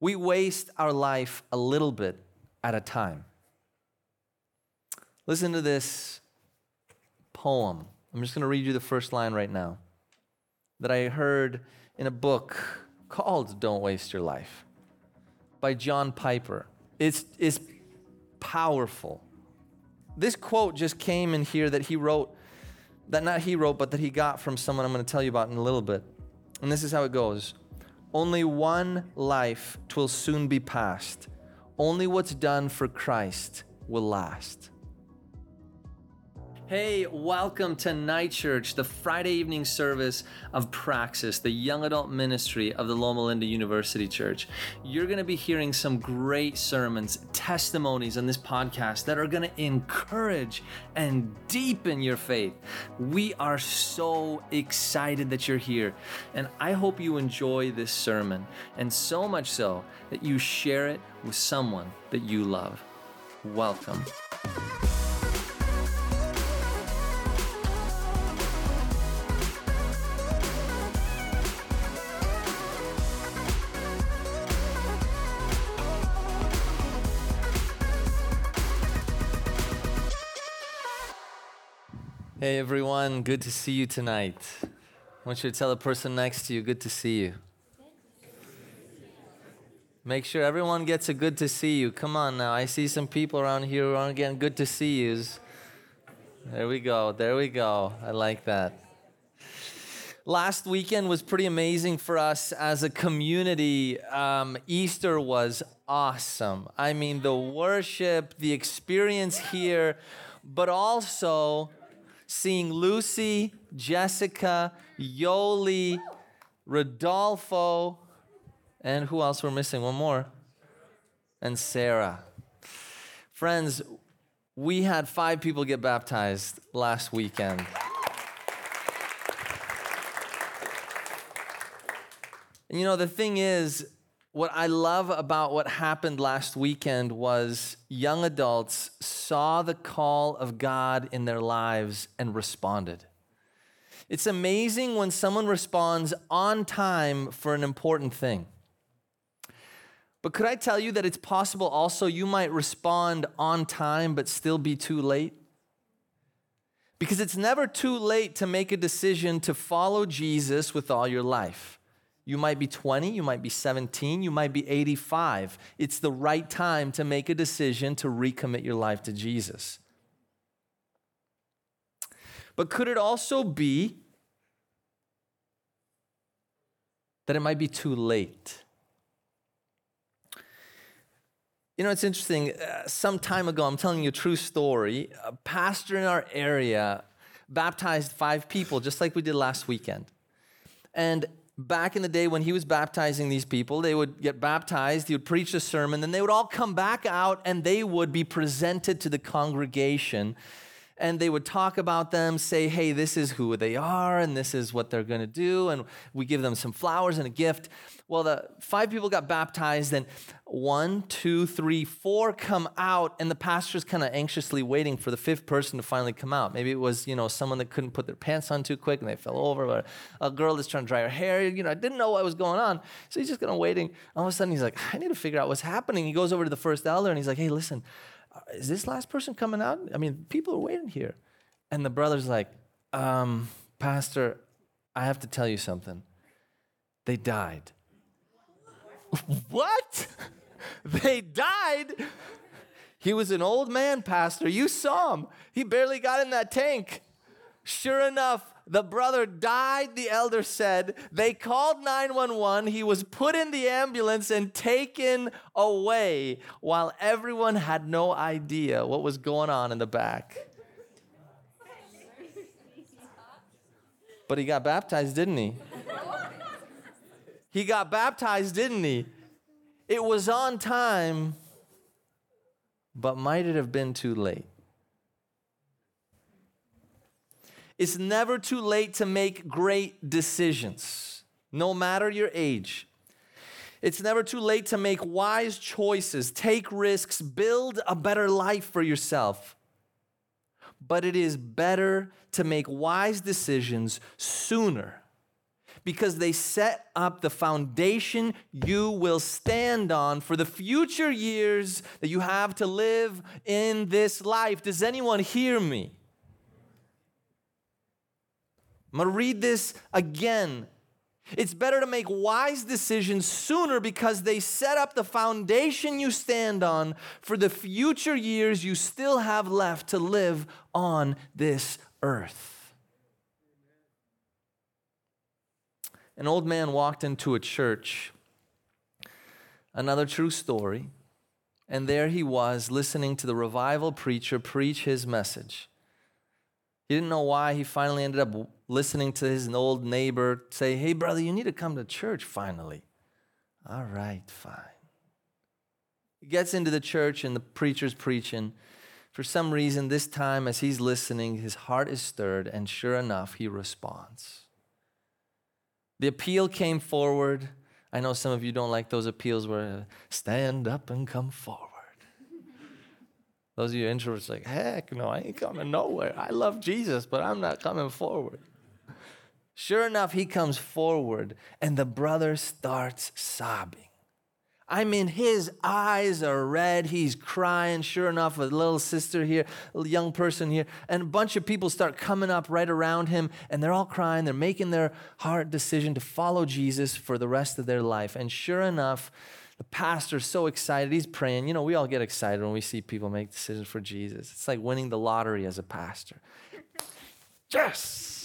We waste our life a little bit at a time. Listen to this poem. I'm just going to read you the first line right now that I heard in a book called Don't Waste Your Life by John Piper. It's, it's powerful. This quote just came in here that he wrote, that not he wrote, but that he got from someone I'm going to tell you about in a little bit. And this is how it goes Only one life twill soon be past. Only what's done for Christ will last. Hey, welcome to Night Church, the Friday evening service of Praxis, the young adult ministry of the Loma Linda University Church. You're going to be hearing some great sermons, testimonies on this podcast that are going to encourage and deepen your faith. We are so excited that you're here, and I hope you enjoy this sermon, and so much so that you share it with someone that you love. Welcome. Hey everyone, good to see you tonight. I want you to tell the person next to you, good to see you. Make sure everyone gets a good to see you. Come on now, I see some people around here who aren't getting good to see yous. There we go, there we go. I like that. Last weekend was pretty amazing for us as a community. Um, Easter was awesome. I mean, the worship, the experience here, but also seeing Lucy, Jessica, Yoli, Rodolfo, and who else we're missing? One more. And Sarah. Friends, we had five people get baptized last weekend. And you know, the thing is, what I love about what happened last weekend was young adults saw the call of God in their lives and responded. It's amazing when someone responds on time for an important thing. But could I tell you that it's possible also you might respond on time but still be too late? Because it's never too late to make a decision to follow Jesus with all your life. You might be 20, you might be 17, you might be 85. It's the right time to make a decision to recommit your life to Jesus. But could it also be that it might be too late? You know, it's interesting. Uh, some time ago, I'm telling you a true story. A pastor in our area baptized five people, just like we did last weekend. And back in the day when he was baptizing these people, they would get baptized, he would preach a sermon, then they would all come back out and they would be presented to the congregation. And they would talk about them, say, hey, this is who they are, and this is what they're going to do. And we give them some flowers and a gift. Well, the five people got baptized, and one, two, three, four come out, and the pastor's kind of anxiously waiting for the fifth person to finally come out. Maybe it was, you know, someone that couldn't put their pants on too quick and they fell over, or a girl that's trying to dry her hair. You know, I didn't know what was going on. So he's just kind of waiting. All of a sudden, he's like, I need to figure out what's happening. He goes over to the first elder and he's like, hey, listen, is this last person coming out? I mean, people are waiting here. And the brother's like, um, Pastor, I have to tell you something. They died. what? They died? He was an old man, Pastor. You saw him. He barely got in that tank. Sure enough, the brother died, the elder said. They called 911. He was put in the ambulance and taken away while everyone had no idea what was going on in the back. But he got baptized, didn't he? He got baptized, didn't he? It was on time, but might it have been too late? It's never too late to make great decisions, no matter your age. It's never too late to make wise choices, take risks, build a better life for yourself. But it is better to make wise decisions sooner because they set up the foundation you will stand on for the future years that you have to live in this life. Does anyone hear me? I'm going to read this again. It's better to make wise decisions sooner because they set up the foundation you stand on for the future years you still have left to live on this earth. An old man walked into a church, another true story, and there he was listening to the revival preacher preach his message. He didn't know why. He finally ended up listening to his old neighbor say, Hey, brother, you need to come to church finally. All right, fine. He gets into the church and the preacher's preaching. For some reason, this time as he's listening, his heart is stirred, and sure enough, he responds. The appeal came forward. I know some of you don't like those appeals where stand up and come forward. Those of you introverts, like, heck no, I ain't coming nowhere. I love Jesus, but I'm not coming forward. Sure enough, he comes forward, and the brother starts sobbing. I mean, his eyes are red. He's crying. Sure enough, a little sister here, a young person here, and a bunch of people start coming up right around him, and they're all crying. They're making their hard decision to follow Jesus for the rest of their life. And sure enough, the pastor's so excited. He's praying. You know, we all get excited when we see people make decisions for Jesus. It's like winning the lottery as a pastor. Yes!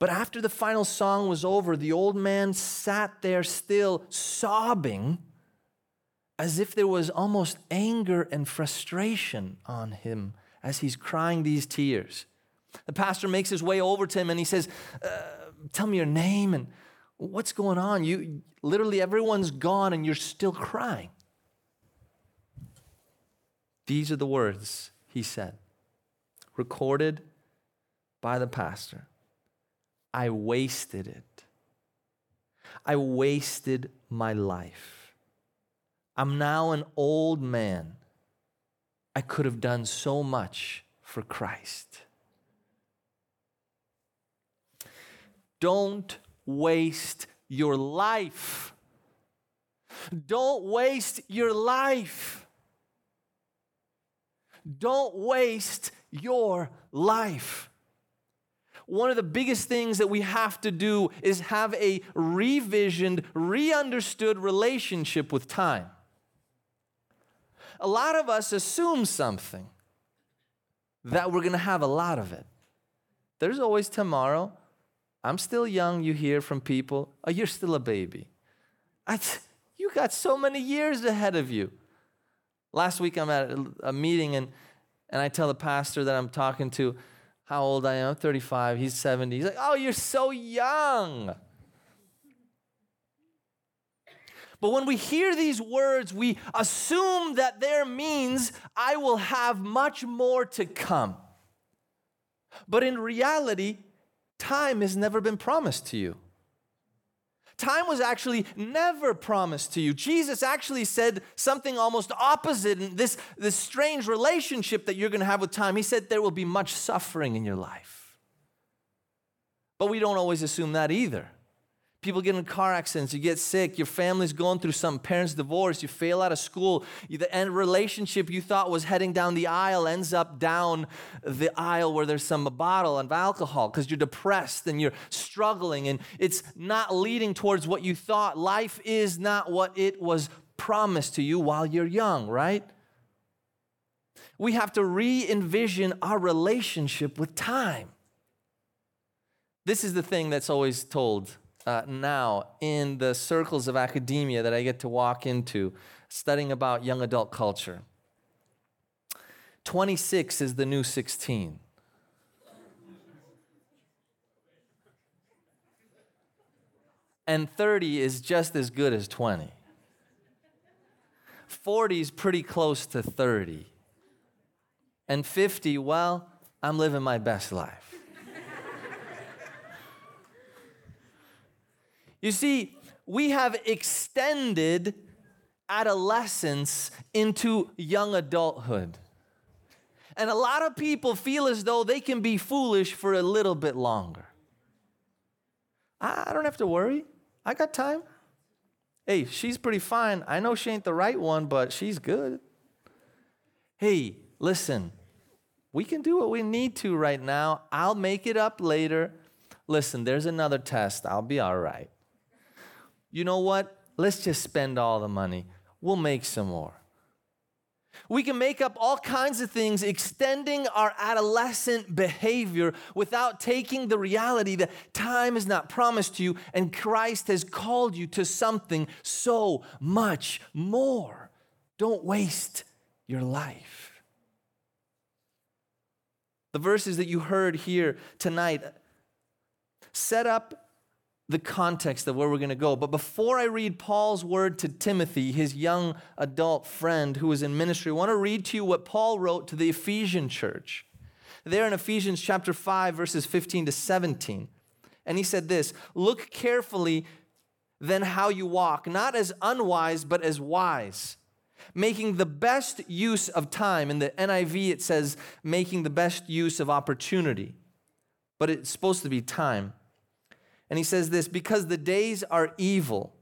But after the final song was over, the old man sat there still sobbing as if there was almost anger and frustration on him as he's crying these tears. The pastor makes his way over to him and he says, uh, Tell me your name and what's going on? You literally everyone's gone and you're still crying. These are the words he said, recorded by the pastor. I wasted it. I wasted my life. I'm now an old man. I could have done so much for Christ. Don't waste your life. Don't waste your life. Don't waste your life. One of the biggest things that we have to do is have a revisioned, re understood relationship with time. A lot of us assume something that we're going to have a lot of it. There's always tomorrow. I'm still young, you hear from people, oh, you're still a baby. I, you got so many years ahead of you. Last week, I'm at a meeting and, and I tell the pastor that I'm talking to how old I am. I'm 35, he's 70. He's like, oh, you're so young. But when we hear these words, we assume that there means I will have much more to come. But in reality, time has never been promised to you. Time was actually never promised to you. Jesus actually said something almost opposite in this, this strange relationship that you're going to have with time. He said there will be much suffering in your life. But we don't always assume that either. People get in car accidents, you get sick, your family's going through some parents divorce, you fail out of school, the end relationship you thought was heading down the aisle ends up down the aisle where there's some bottle of alcohol because you're depressed and you're struggling and it's not leading towards what you thought. Life is not what it was promised to you while you're young, right? We have to re envision our relationship with time. This is the thing that's always told uh, now in the circles of academia that I get to walk into, studying about young adult culture. 26 is the new 16. And 30 is just as good as 20. 40 is pretty close to 30. And 50, well, I'm living my best life. You see, we have extended adolescence into young adulthood. And a lot of people feel as though they can be foolish for a little bit longer. I don't have to worry. I got time. Hey, she's pretty fine. I know she ain't the right one, but she's good. Hey, listen, we can do what we need to right now. I'll make it up later. Listen, there's another test. I'll be all right. You know what? Let's just spend all the money. We'll make some more. We can make up all kinds of things, extending our adolescent behavior without taking the reality that time is not promised to you and Christ has called you to something so much more. Don't waste your life. The verses that you heard here tonight set up the context of where we're going to go. But before I read Paul's word to Timothy, his young adult friend who was in ministry, I want to read to you what Paul wrote to the Ephesian church. There in Ephesians chapter 5, verses 15 to 17. And he said this Look carefully then how you walk, not as unwise, but as wise, making the best use of time. In the NIV, it says making the best use of opportunity, but it's supposed to be time and he says this because the days are evil.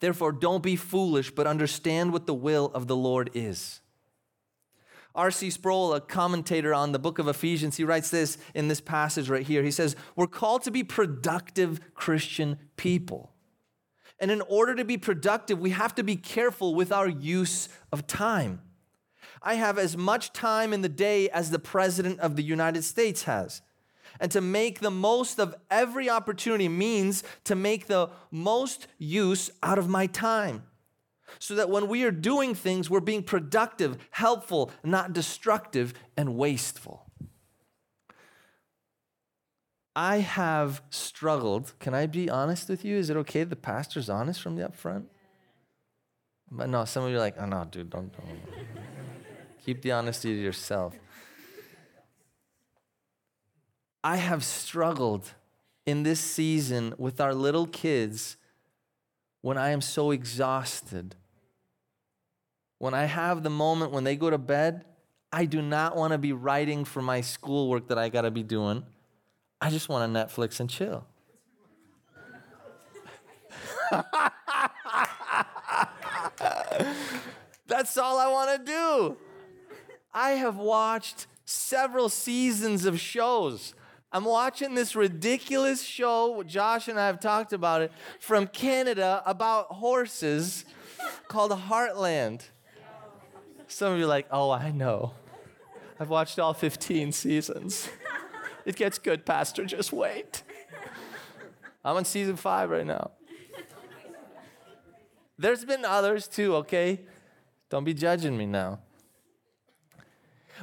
Therefore, don't be foolish, but understand what the will of the Lord is. R.C. Sproul, a commentator on the book of Ephesians, he writes this in this passage right here. He says, We're called to be productive Christian people. And in order to be productive, we have to be careful with our use of time. I have as much time in the day as the President of the United States has. And to make the most of every opportunity means to make the most use out of my time. So that when we are doing things, we're being productive, helpful, not destructive and wasteful. I have struggled. Can I be honest with you? Is it okay the pastor's honest from the up front? But no, some of you are like, oh no, dude, don't, don't. Keep the honesty to yourself. I have struggled in this season with our little kids when I am so exhausted. When I have the moment when they go to bed, I do not want to be writing for my schoolwork that I got to be doing. I just want to Netflix and chill. That's all I want to do. I have watched several seasons of shows. I'm watching this ridiculous show. Josh and I have talked about it from Canada about horses called Heartland. Some of you are like, oh, I know. I've watched all 15 seasons. It gets good, Pastor. Just wait. I'm on season five right now. There's been others too, okay? Don't be judging me now.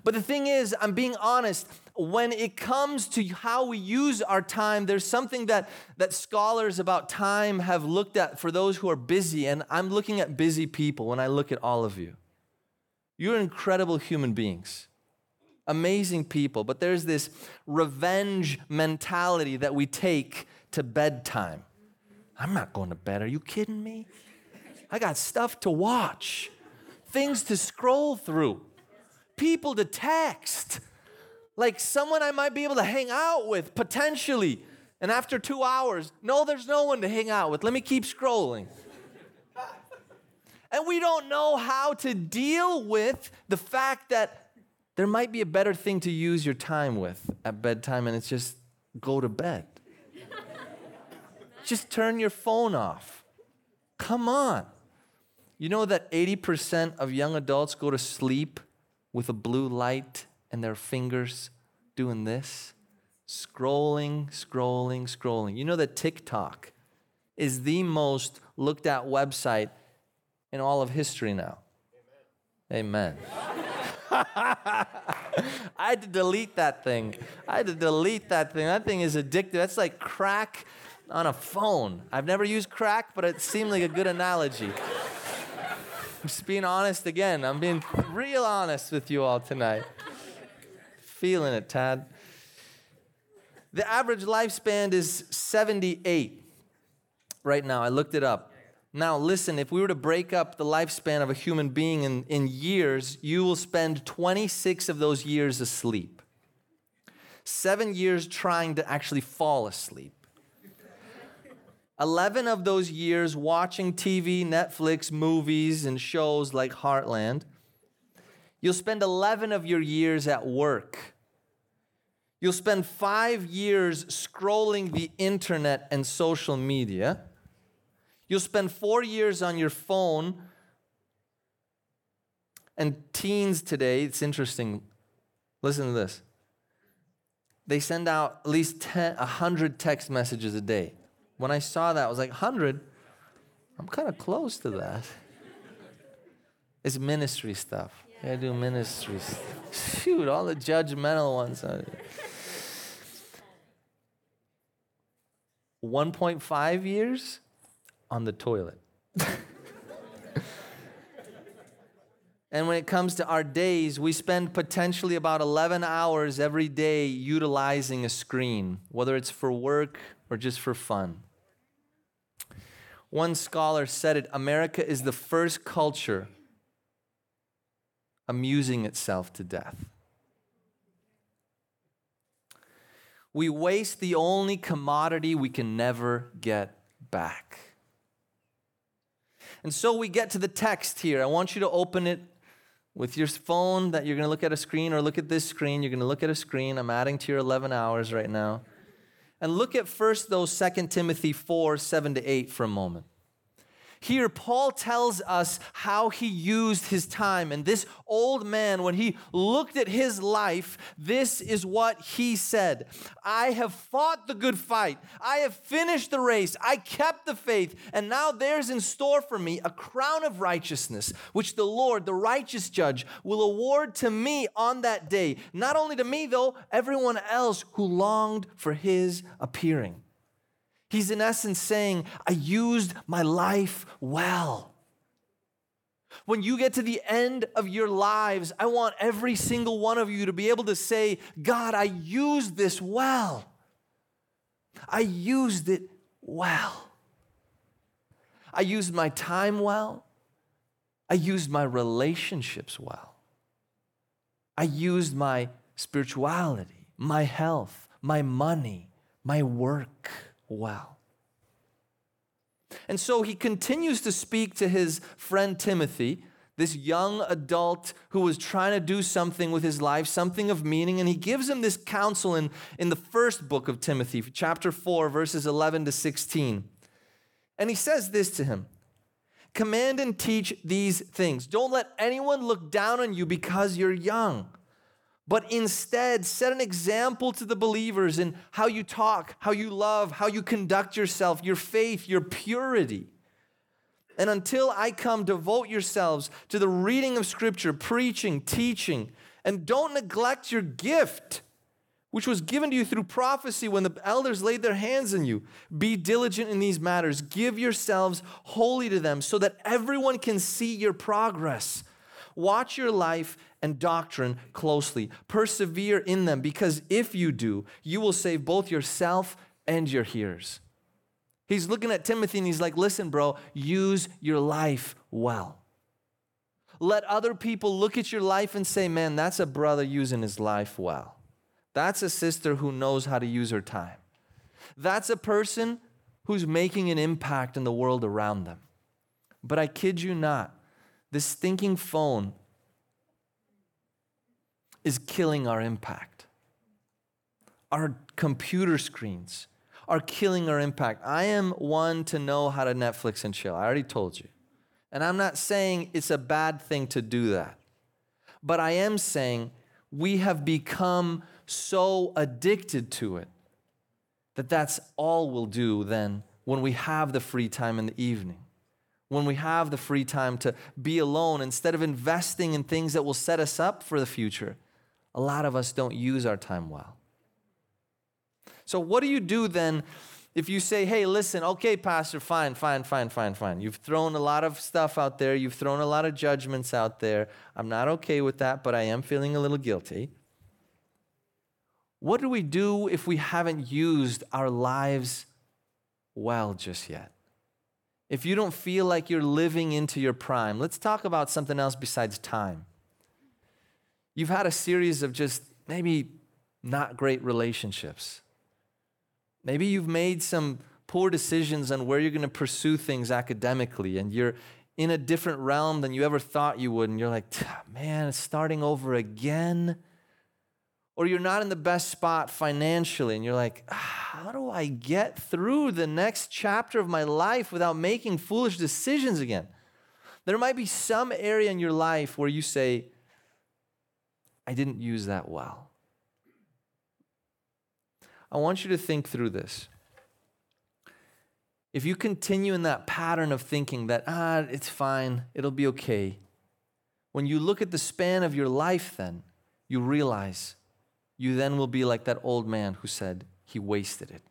But the thing is, I'm being honest, when it comes to how we use our time, there's something that, that scholars about time have looked at for those who are busy, and I'm looking at busy people when I look at all of you. You're incredible human beings, amazing people, but there's this revenge mentality that we take to bedtime. I'm not going to bed. Are you kidding me? I got stuff to watch, things to scroll through people to text, like someone I might be able to hang out with potentially. And after two hours, no, there's no one to hang out with. Let me keep scrolling. and we don't know how to deal with the fact that there might be a better thing to use your time with at bedtime, and it's just go to bed. just turn your phone off. Come on. You know that 80% of young adults go to sleep with a blue light and their fingers doing this, scrolling, scrolling, scrolling. You know that TikTok is the most looked at website in all of history now. Amen. Amen. I had to delete that thing. I had to delete that thing. That thing is addictive. That's like crack on a phone. I've never used crack, but it seemed like a good analogy. I'm just being honest again. I'm being real honest with you all tonight. Feeling it, Tad. The average lifespan is 78 right now. I looked it up. Now, listen, if we were to break up the lifespan of a human being in, in years, you will spend 26 of those years asleep, seven years trying to actually fall asleep. 11 of those years watching TV, Netflix, movies, and shows like Heartland. You'll spend 11 of your years at work. You'll spend five years scrolling the internet and social media. You'll spend four years on your phone. And teens today, it's interesting. Listen to this. They send out at least 10, 100 text messages a day. When I saw that, I was like, 100? I'm kind of close to that. It's ministry stuff. I do ministry stuff. Shoot, all the judgmental ones. 1.5 years on the toilet. and when it comes to our days, we spend potentially about 11 hours every day utilizing a screen, whether it's for work or just for fun. One scholar said it America is the first culture amusing itself to death. We waste the only commodity we can never get back. And so we get to the text here. I want you to open it with your phone that you're going to look at a screen or look at this screen. You're going to look at a screen. I'm adding to your 11 hours right now. And look at first those 2 Timothy 4 7 to 8 for a moment. Here, Paul tells us how he used his time. And this old man, when he looked at his life, this is what he said I have fought the good fight. I have finished the race. I kept the faith. And now there's in store for me a crown of righteousness, which the Lord, the righteous judge, will award to me on that day. Not only to me, though, everyone else who longed for his appearing. He's in essence saying, I used my life well. When you get to the end of your lives, I want every single one of you to be able to say, God, I used this well. I used it well. I used my time well. I used my relationships well. I used my spirituality, my health, my money, my work well. And so he continues to speak to his friend Timothy, this young adult who was trying to do something with his life, something of meaning, and he gives him this counsel in, in the first book of Timothy, chapter 4, verses 11 to 16. And he says this to him Command and teach these things. Don't let anyone look down on you because you're young but instead set an example to the believers in how you talk, how you love, how you conduct yourself, your faith, your purity. And until I come, devote yourselves to the reading of Scripture, preaching, teaching, and don't neglect your gift, which was given to you through prophecy when the elders laid their hands on you. Be diligent in these matters, give yourselves wholly to them, so that everyone can see your progress. Watch your life and doctrine closely. Persevere in them, because if you do, you will save both yourself and your hearers. He's looking at Timothy and he's like, listen, bro, use your life well. Let other people look at your life and say, man, that's a brother using his life well. That's a sister who knows how to use her time. That's a person who's making an impact in the world around them. But I kid you not, this stinking phone is killing our impact. Our computer screens are killing our impact. I am one to know how to Netflix and chill. I already told you. And I'm not saying it's a bad thing to do that. But I am saying we have become so addicted to it that that's all we'll do then when we have the free time in the evening. When we have the free time to be alone, instead of investing in things that will set us up for the future, a lot of us don't use our time well. So, what do you do then if you say, hey, listen, okay, Pastor, fine, fine, fine, fine, fine. You've thrown a lot of stuff out there, you've thrown a lot of judgments out there. I'm not okay with that, but I am feeling a little guilty. What do we do if we haven't used our lives well just yet? If you don't feel like you're living into your prime, let's talk about something else besides time. You've had a series of just maybe not great relationships. Maybe you've made some poor decisions on where you're going to pursue things academically, and you're in a different realm than you ever thought you would, and you're like, man, it's starting over again. Or you're not in the best spot financially, and you're like, ah, how do I get through the next chapter of my life without making foolish decisions again? There might be some area in your life where you say, I didn't use that well. I want you to think through this. If you continue in that pattern of thinking that, ah, it's fine, it'll be okay, when you look at the span of your life, then you realize you then will be like that old man who said he wasted it.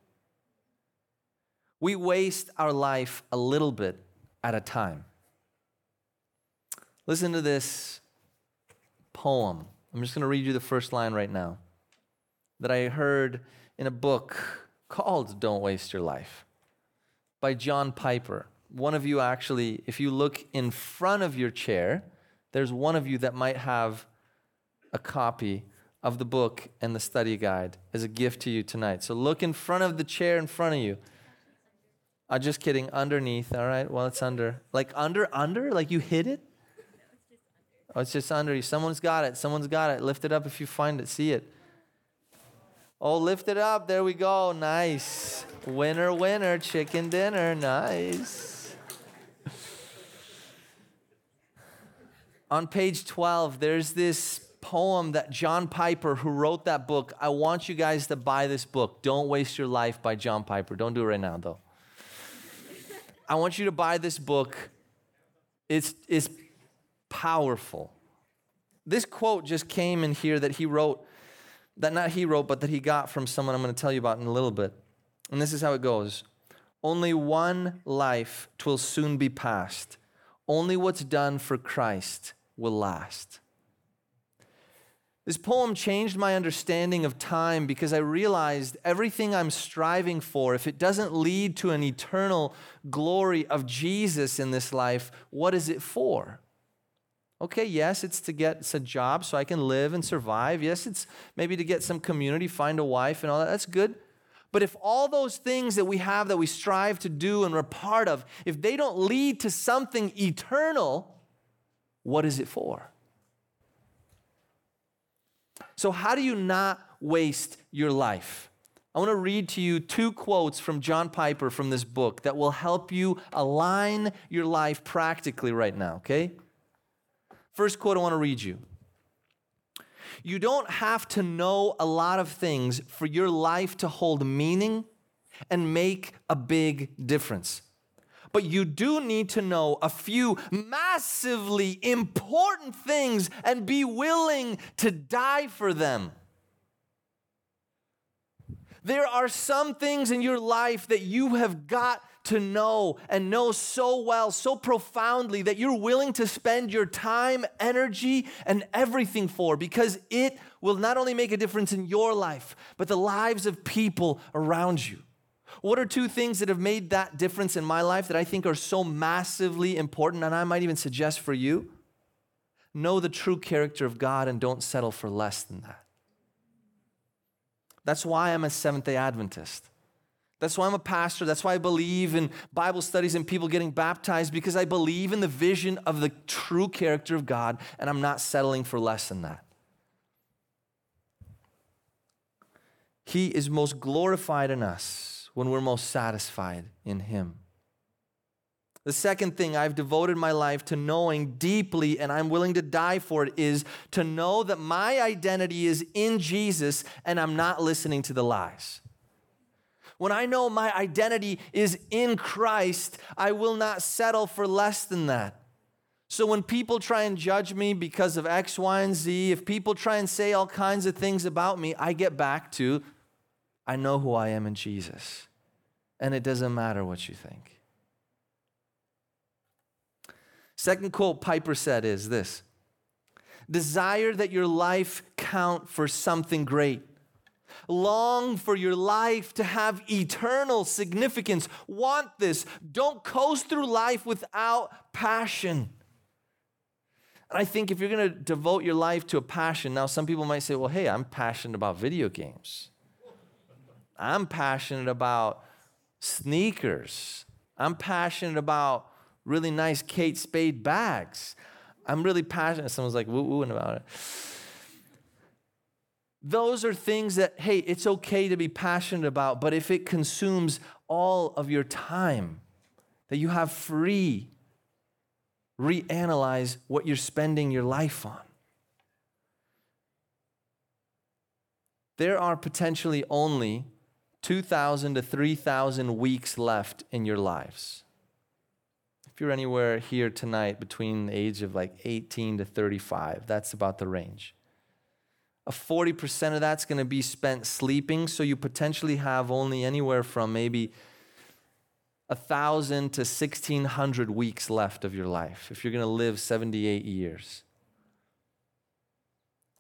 We waste our life a little bit at a time. Listen to this poem. I'm just going to read you the first line right now that I heard in a book called Don't Waste Your Life by John Piper. One of you actually, if you look in front of your chair, there's one of you that might have a copy of the book and the study guide as a gift to you tonight. So look in front of the chair in front of you. I'm just kidding. Underneath, all right? Well, it's under. Like under, under? Like you hit it? Oh, it's just under you. Someone's got it. Someone's got it. Lift it up if you find it. See it. Oh, lift it up. There we go. Nice. Winner, winner. Chicken dinner. Nice. On page 12, there's this poem that John Piper, who wrote that book, I want you guys to buy this book. Don't Waste Your Life by John Piper. Don't do it right now, though. I want you to buy this book. It's, it's powerful. This quote just came in here that he wrote, that not he wrote, but that he got from someone I'm going to tell you about in a little bit. And this is how it goes Only one life twill soon be past. Only what's done for Christ will last. This poem changed my understanding of time because I realized everything I'm striving for, if it doesn't lead to an eternal glory of Jesus in this life, what is it for? Okay, yes, it's to get a job so I can live and survive. Yes, it's maybe to get some community, find a wife and all that. That's good. But if all those things that we have that we strive to do and we're part of, if they don't lead to something eternal, what is it for? So, how do you not waste your life? I want to read to you two quotes from John Piper from this book that will help you align your life practically right now, okay? First quote I want to read you. You don't have to know a lot of things for your life to hold meaning and make a big difference. But you do need to know a few massively important things and be willing to die for them. There are some things in your life that you have got to know and know so well, so profoundly that you're willing to spend your time, energy, and everything for because it will not only make a difference in your life, but the lives of people around you. What are two things that have made that difference in my life that I think are so massively important, and I might even suggest for you? Know the true character of God and don't settle for less than that. That's why I'm a Seventh day Adventist. That's why I'm a pastor. That's why I believe in Bible studies and people getting baptized because I believe in the vision of the true character of God and I'm not settling for less than that. He is most glorified in us when we're most satisfied in Him. The second thing I've devoted my life to knowing deeply, and I'm willing to die for it, is to know that my identity is in Jesus and I'm not listening to the lies. When I know my identity is in Christ, I will not settle for less than that. So when people try and judge me because of X, Y, and Z, if people try and say all kinds of things about me, I get back to I know who I am in Jesus. And it doesn't matter what you think. Second quote Piper said is this Desire that your life count for something great. Long for your life to have eternal significance. Want this. Don't coast through life without passion. And I think if you're going to devote your life to a passion, now some people might say, well, hey, I'm passionate about video games. I'm passionate about sneakers. I'm passionate about really nice Kate Spade bags. I'm really passionate. Someone's like woo wooing about it. Those are things that, hey, it's okay to be passionate about, but if it consumes all of your time that you have free, reanalyze what you're spending your life on. There are potentially only 2,000 to 3,000 weeks left in your lives. If you're anywhere here tonight between the age of like 18 to 35, that's about the range. A 40% of that's going to be spent sleeping, so you potentially have only anywhere from maybe 1,000 to 1,600 weeks left of your life if you're going to live 78 years.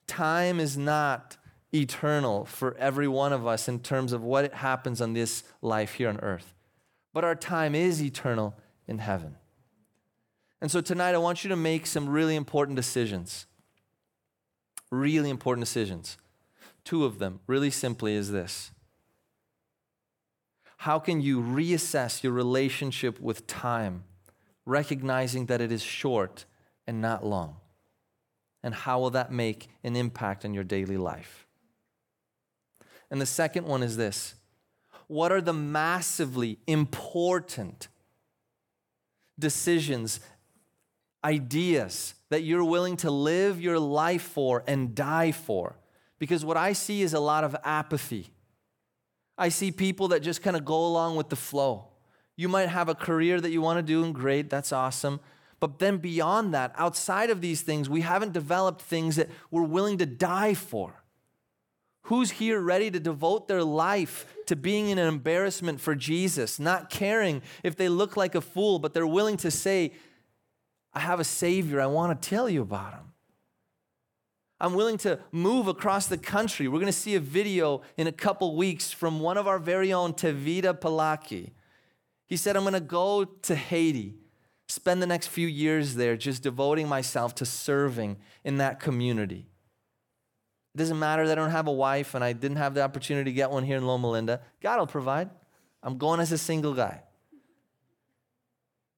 Time is not eternal for every one of us in terms of what happens on this life here on earth, but our time is eternal in heaven. And so tonight, I want you to make some really important decisions. Really important decisions. Two of them, really simply, is this How can you reassess your relationship with time, recognizing that it is short and not long? And how will that make an impact on your daily life? And the second one is this What are the massively important decisions ideas that you're willing to live your life for and die for. Because what I see is a lot of apathy. I see people that just kind of go along with the flow. You might have a career that you want to do, and great, that's awesome. But then beyond that, outside of these things, we haven't developed things that we're willing to die for. Who's here ready to devote their life to being in an embarrassment for Jesus, not caring if they look like a fool, but they're willing to say, I have a Savior. I want to tell you about him. I'm willing to move across the country. We're going to see a video in a couple weeks from one of our very own, Tevita Palaki. He said, I'm going to go to Haiti, spend the next few years there just devoting myself to serving in that community. It doesn't matter that I don't have a wife and I didn't have the opportunity to get one here in Loma Linda. God will provide. I'm going as a single guy.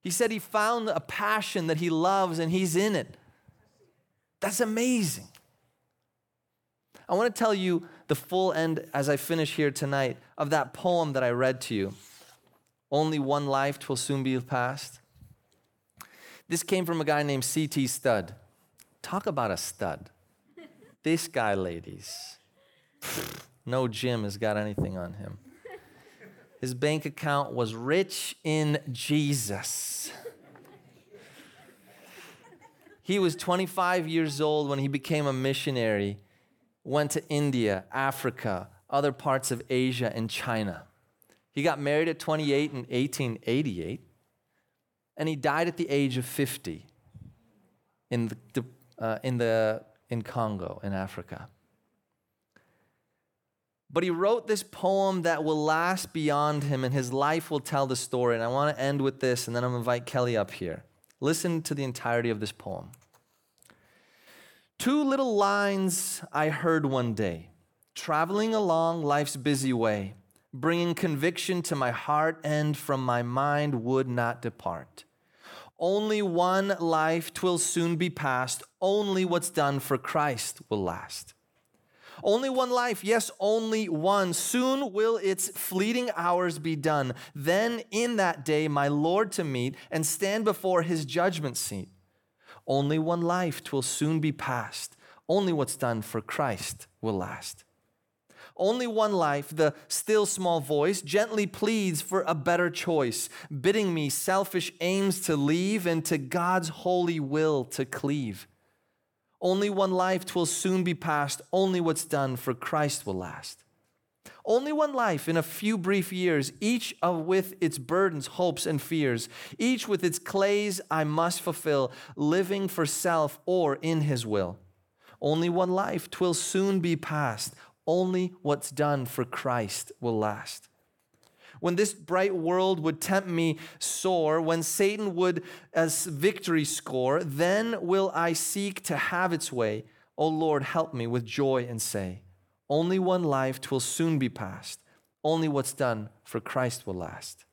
He said he found a passion that he loves and he's in it. That's amazing. I want to tell you the full end as I finish here tonight of that poem that I read to you. Only one life twill soon be past. This came from a guy named C.T. Studd. Talk about a stud. This guy, ladies. No Jim has got anything on him. His bank account was rich in Jesus. He was 25 years old when he became a missionary, went to India, Africa, other parts of Asia, and China. He got married at 28 in 1888, and he died at the age of 50 in, the, uh, in, the, in Congo, in Africa. But he wrote this poem that will last beyond him, and his life will tell the story. And I want to end with this, and then I'm going to invite Kelly up here. Listen to the entirety of this poem. Two little lines I heard one day, traveling along life's busy way, bringing conviction to my heart and from my mind would not depart. Only one life twill soon be past, only what's done for Christ will last. Only one life, yes, only one. Soon will its fleeting hours be done. Then in that day, my Lord to meet and stand before his judgment seat. Only one life, twill soon be past. Only what's done for Christ will last. Only one life, the still small voice gently pleads for a better choice, bidding me selfish aims to leave and to God's holy will to cleave. Only one life twill soon be past, only what's done for Christ will last. Only one life in a few brief years, each of with its burdens, hopes, and fears, each with its clays I must fulfill, living for self or in his will. Only one life, twill soon be past, only what's done for Christ will last when this bright world would tempt me sore, when Satan would as victory score, then will I seek to have its way. O Lord, help me with joy and say, Only one life twill soon be past, only what's done for Christ will last.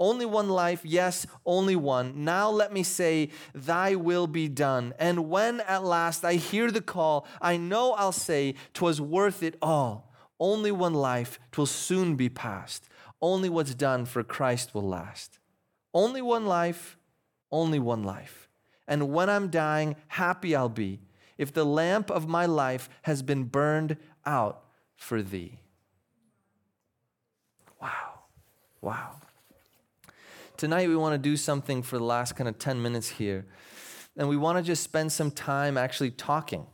Only one life, yes, only one. Now let me say, Thy will be done. And when at last I hear the call, I know I'll say, 'Twas worth it all. Only one life, 'twill soon be past. Only what's done for Christ will last. Only one life, only one life. And when I'm dying, happy I'll be if the lamp of my life has been burned out for thee. Wow. Wow. Tonight, we want to do something for the last kind of 10 minutes here. And we want to just spend some time actually talking.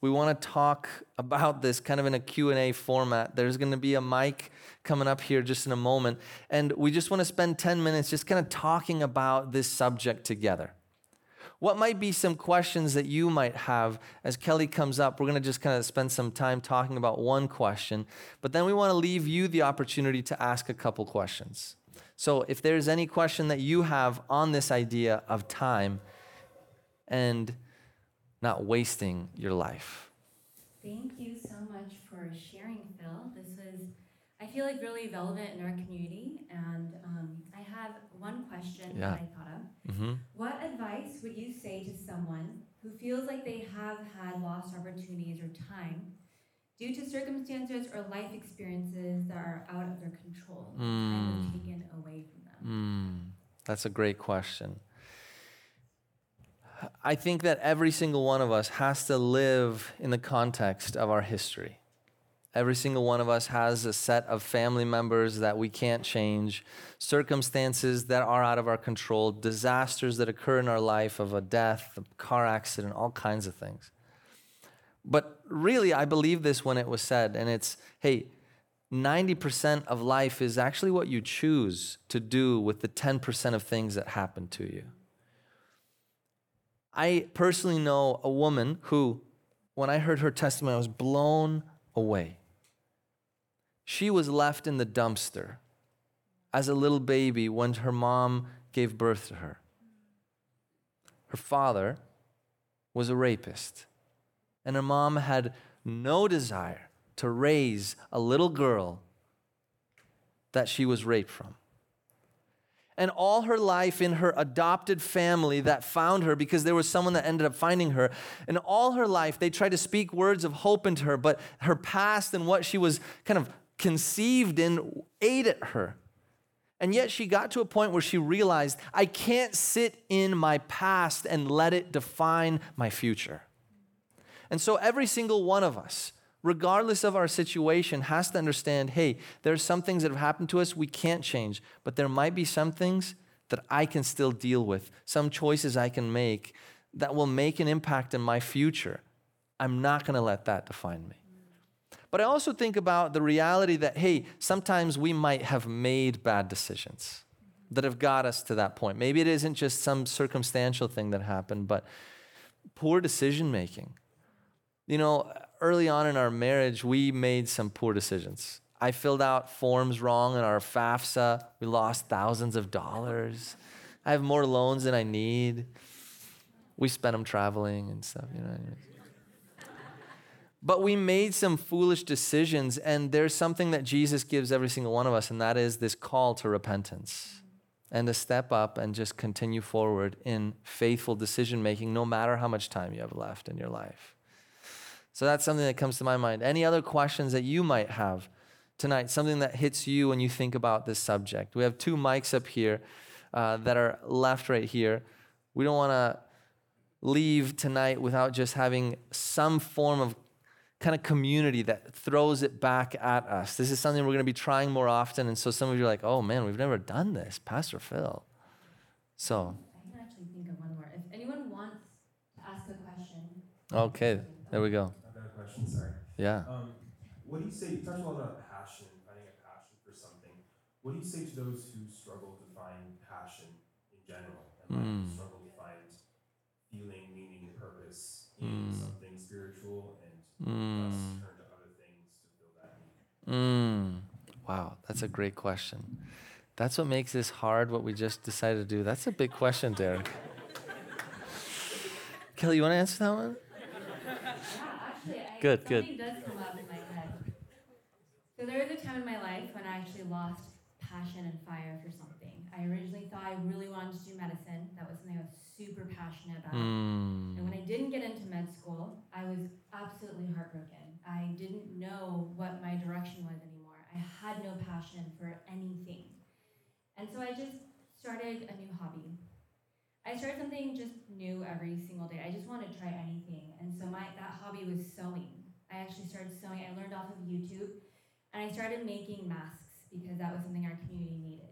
We want to talk about this kind of in a Q&A format. There's going to be a mic coming up here just in a moment. And we just want to spend 10 minutes just kind of talking about this subject together. What might be some questions that you might have as Kelly comes up? We're going to just kind of spend some time talking about one question, but then we want to leave you the opportunity to ask a couple questions. So if there's any question that you have on this idea of time and not wasting your life. Thank you so much for sharing, Phil. This was, I feel like, really relevant in our community. And um, I have one question Yeah. that I thought of. Mm-hmm. What advice would you say to someone who feels like they have had lost opportunities or time due to circumstances or life experiences that are out of their control, time taken away from them? Mm, that's a great question. I think that every single one of us has to live in the context of our history. Every single one of us has a set of family members that we can't change, circumstances that are out of our control, disasters that occur in our life of a death, a car accident, all kinds of things. But really, I believe this when it was said, and it's hey, 90% of life is actually what you choose to do with the 10% of things that happen to you. I personally know a woman who, when I heard her testimony, I was blown away. She was left in the dumpster as a little baby when her mom gave birth to her. Her father was a rapist, and her mom had no desire to raise a little girl that she was raped from. And all her life in her adopted family that found her, because there was someone that ended up finding her, and all her life they tried to speak words of hope into her, but her past and what she was kind of conceived in ate at her. And yet she got to a point where she realized, I can't sit in my past and let it define my future. And so every single one of us, regardless of our situation, has to understand hey, there's some things that have happened to us we can't change, but there might be some things that I can still deal with, some choices I can make that will make an impact in my future. I'm not going to let that define me. But I also think about the reality that, hey, sometimes we might have made bad decisions that have got us to that point. Maybe it isn't just some circumstantial thing that happened, but poor decision making. You know, early on in our marriage, we made some poor decisions. I filled out forms wrong in our FAFSA. We lost thousands of dollars. I have more loans than I need. We spent them traveling and stuff, you know. But we made some foolish decisions, and there's something that Jesus gives every single one of us, and that is this call to repentance and to step up and just continue forward in faithful decision making, no matter how much time you have left in your life. So that's something that comes to my mind. Any other questions that you might have tonight? Something that hits you when you think about this subject? We have two mics up here uh, that are left right here. We don't want to leave tonight without just having some form of kind of community that throws it back at us. This is something we're going to be trying more often. And so some of you are like, oh man, we've never done this, Pastor Phil. So, I can actually think of one more. If anyone wants to ask a question, okay, there we go. I've got a question, sorry. Yeah. Um, what do you say, you talked a lot about passion, finding a passion for something. What do you say to those who struggle to find passion in general? And like Mm. struggle to find feeling, meaning, purpose in Mm. something need? Mm. Wow, that's a great question. That's what makes this hard, what we just decided to do. That's a big question, Derek. Kelly, you want to answer that one? actually, I, Good, good. does come up in my head. So So there was a time in my life when I actually lost passion and fire for something. I originally thought I really wanted to do medicine. That was something I was super passionate about. And Mm. when I didn't get into med school, I was absolutely heartbroken. I didn't know what my direction was anymore. I had no passion for anything. And so I just started a new hobby. I started something just new every single day. I just wanted to try anything. And so my that hobby was sewing. I actually started sewing. I learned off of YouTube and I started making masks because that was something our community needed.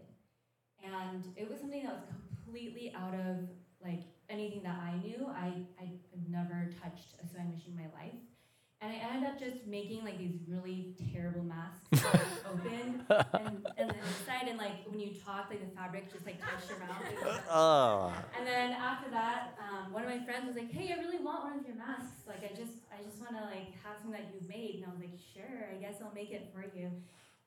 And it was something that was completely out of like anything that I knew. I, I never touched a sewing machine in my life. And I ended up just making like these really terrible masks open and, and then inside and like when you talk like the fabric just like touched your mouth. Oh. and then after that, um, one of my friends was like, "Hey, I really want one of your masks. Like, I just, I just want to like have something that you've made." And I was like, "Sure, I guess I'll make it for you."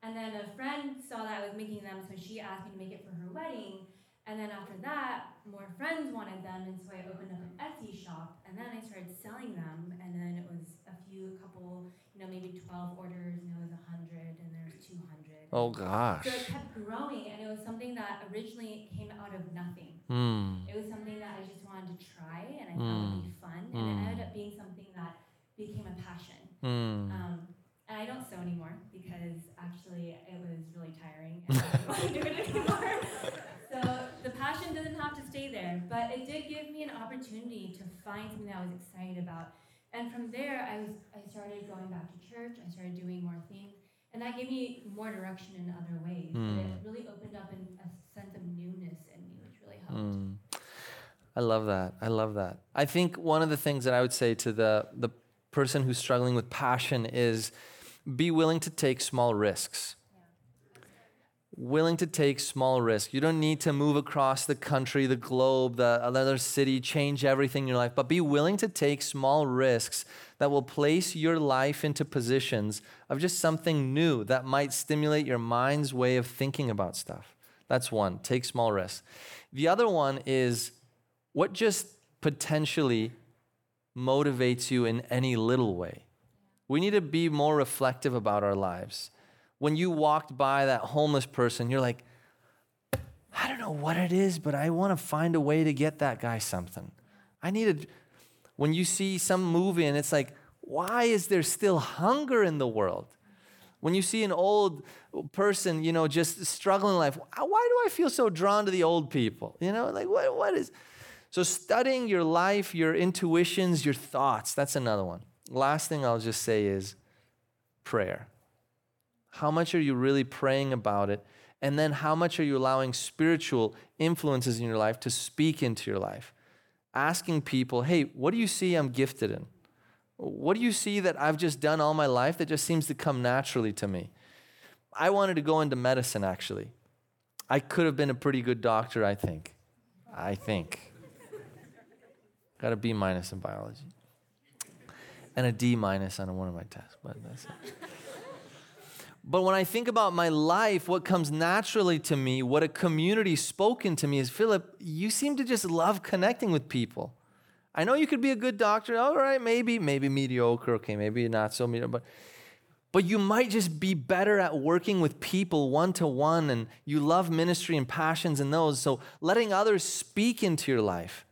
And then a friend saw that I was making them, so she asked me to make it for her wedding. And then after that, more friends wanted them, and so I opened up an Etsy shop, and then I started selling them. And then it was a few, a couple, you know, maybe twelve orders, and it was a hundred, and there was two hundred. Oh gosh. So it kept growing, and it was something that originally came out of nothing. Mm. It was something that I just wanted to try and I thought it would be fun. And it Mm. ended up being something that became a passion. Mm. Um, and I don't sew anymore because actually it was really tiring and I didn't want to do it anymore. So the passion doesn't have to stay there, but it did give me an opportunity to find something that I was excited about. And from there, I was I started going back to church. I started doing more things, and that gave me more direction in other ways. But it Mm. really opened up an, a sense of newness in me, which really helped. Mm. I love that. I love that. I think one of the things that I would say to the the person who's struggling with passion is be willing to take small risks. Willing to take small risks. You don't need to move across the country, the globe, the another city, change everything in your life, but be willing to take small risks that will place your life into positions of just something new that might stimulate your mind's way of thinking about stuff. That's one. Take small risks. The other one is what just potentially motivates you in any little way. We need to be more reflective about our lives. When you walked by that homeless person, you're like, I don't know what it is, but I want to find a way to get that guy something. I need to. When you see some movie and it's like, why is there still hunger in the world? When you see an old person, you know, just struggling in life, why do I feel so drawn to the old people? You know, like what, what is. So, studying your life, your intuitions, your thoughts, that's another one. Last thing I'll just say is prayer. How much are you really praying about it? And then how much are you allowing spiritual influences in your life to speak into your life? Asking people, hey, what do you see I'm gifted in? What do you see that I've just done all my life that just seems to come naturally to me? I wanted to go into medicine actually. I could have been a pretty good doctor, I think. I think. Got a B minus in biology. And a D minus on one of my tests, but. But when I think about my life, what comes naturally to me, what a community spoken to me is Philip, you seem to just love connecting with people. I know you could be a good doctor, all right, maybe, maybe mediocre, okay, maybe not so mediocre, but but you might just be better at working with people one to one, and you love ministry and passions and those. So letting others speak into your life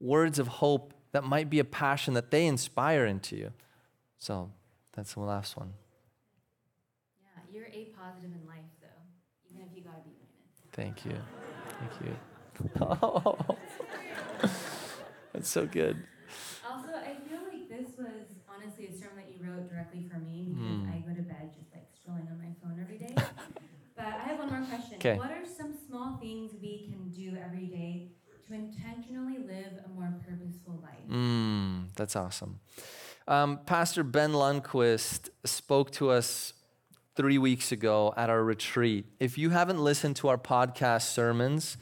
words of hope that might be a passion that they inspire into you. So that's the last one. Yeah, you're A positive in life, though, even if you got a B minus. Thank you. Thank you. Oh, that's so good. Also, I feel like this was honestly a sermon that you wrote directly for me because Hmm. I go to bed just like scrolling on my phone every day. but I have one more question. 'Kay. What are that's awesome. Um, Pastor Ben Lundquist spoke to us three weeks ago at our retreat. If you haven't listened to our podcast sermons,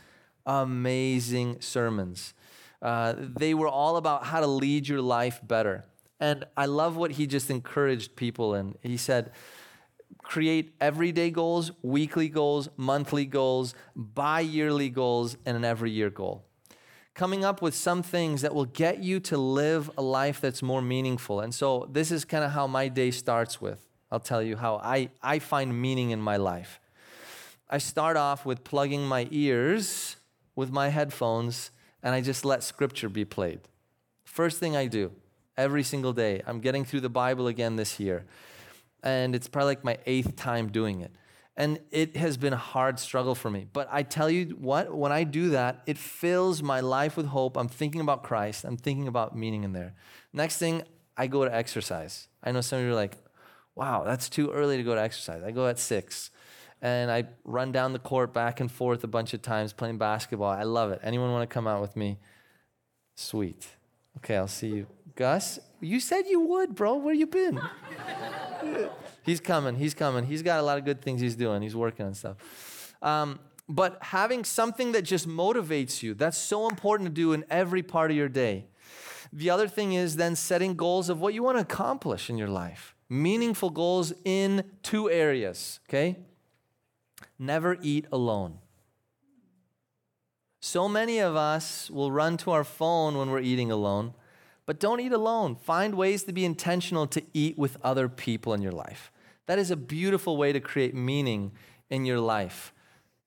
amazing sermons. Uh, they were all about how to lead your life better. And I love what he just encouraged people in. He said, create everyday goals, weekly goals, monthly goals, bi yearly goals, and an every year goal coming up with some things that will get you to live a life that's more meaningful. And so this is kind of how my day starts with. I'll tell you how I, I find meaning in my life. I start off with plugging my ears with my headphones and I just let scripture be played. First thing I do every single day. I'm getting through the Bible again this year. And it's probably like my eighth time doing it. And it has been a hard struggle for me. But I tell you what, when I do that, it fills my life with hope. I'm thinking about Christ, I'm thinking about meaning in there. Next thing, I go to exercise. I know some of you are like, wow, that's too early to go to exercise. I go at six and I run down the court back and forth a bunch of times playing basketball. I love it. Anyone want to come out with me? Sweet. Okay, I'll see you. Gus, you said you would, bro. Where you been? he's coming. He's coming. He's got a lot of good things he's doing. He's working on stuff. Um, but having something that just motivates you, that's so important to do in every part of your day. The other thing is then setting goals of what you want to accomplish in your life. Meaningful goals in two areas, okay? Never eat alone. So many of us will run to our phone when we're eating alone, but don't eat alone. Find ways to be intentional to eat with other people in your life. That is a beautiful way to create meaning in your life.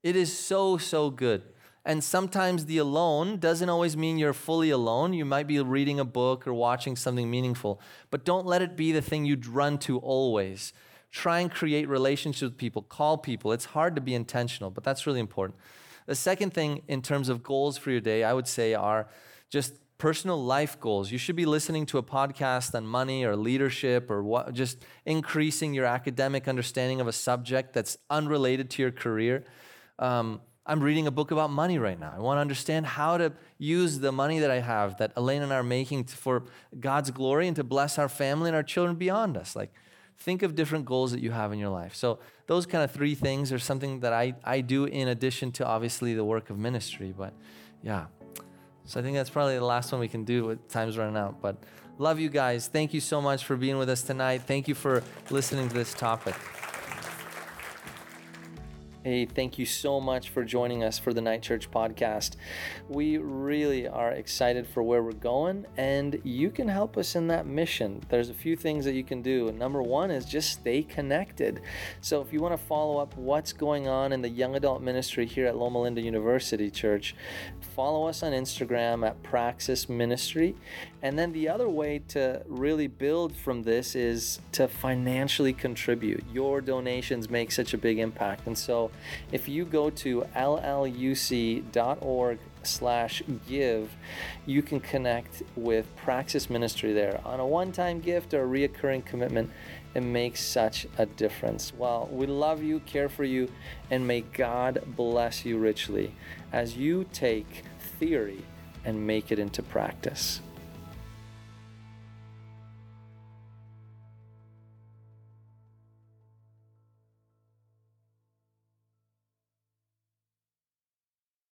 It is so, so good. And sometimes the alone doesn't always mean you're fully alone. You might be reading a book or watching something meaningful, but don't let it be the thing you'd run to always. Try and create relationships with people, call people. It's hard to be intentional, but that's really important. The second thing in terms of goals for your day, I would say, are just personal life goals. You should be listening to a podcast on money or leadership or what, just increasing your academic understanding of a subject that's unrelated to your career. Um, I'm reading a book about money right now. I want to understand how to use the money that I have, that Elaine and I are making for God's glory and to bless our family and our children beyond us. Like, think of different goals that you have in your life. So, those kind of three things are something that I, I do in addition to obviously the work of ministry. But yeah, so I think that's probably the last one we can do with time's running out. But love you guys. Thank you so much for being with us tonight. Thank you for listening to this topic. Hey, thank you so much for joining us for the Night Church podcast. We really are excited for where we're going, and you can help us in that mission. There's a few things that you can do. Number one is just stay connected. So, if you want to follow up what's going on in the young adult ministry here at Loma Linda University Church, follow us on Instagram at Praxis Ministry. And then the other way to really build from this is to financially contribute. Your donations make such a big impact. And so, if you go to lluc.org slash give, you can connect with Praxis Ministry there on a one-time gift or a reoccurring commitment. It makes such a difference. Well, we love you, care for you, and may God bless you richly as you take theory and make it into practice.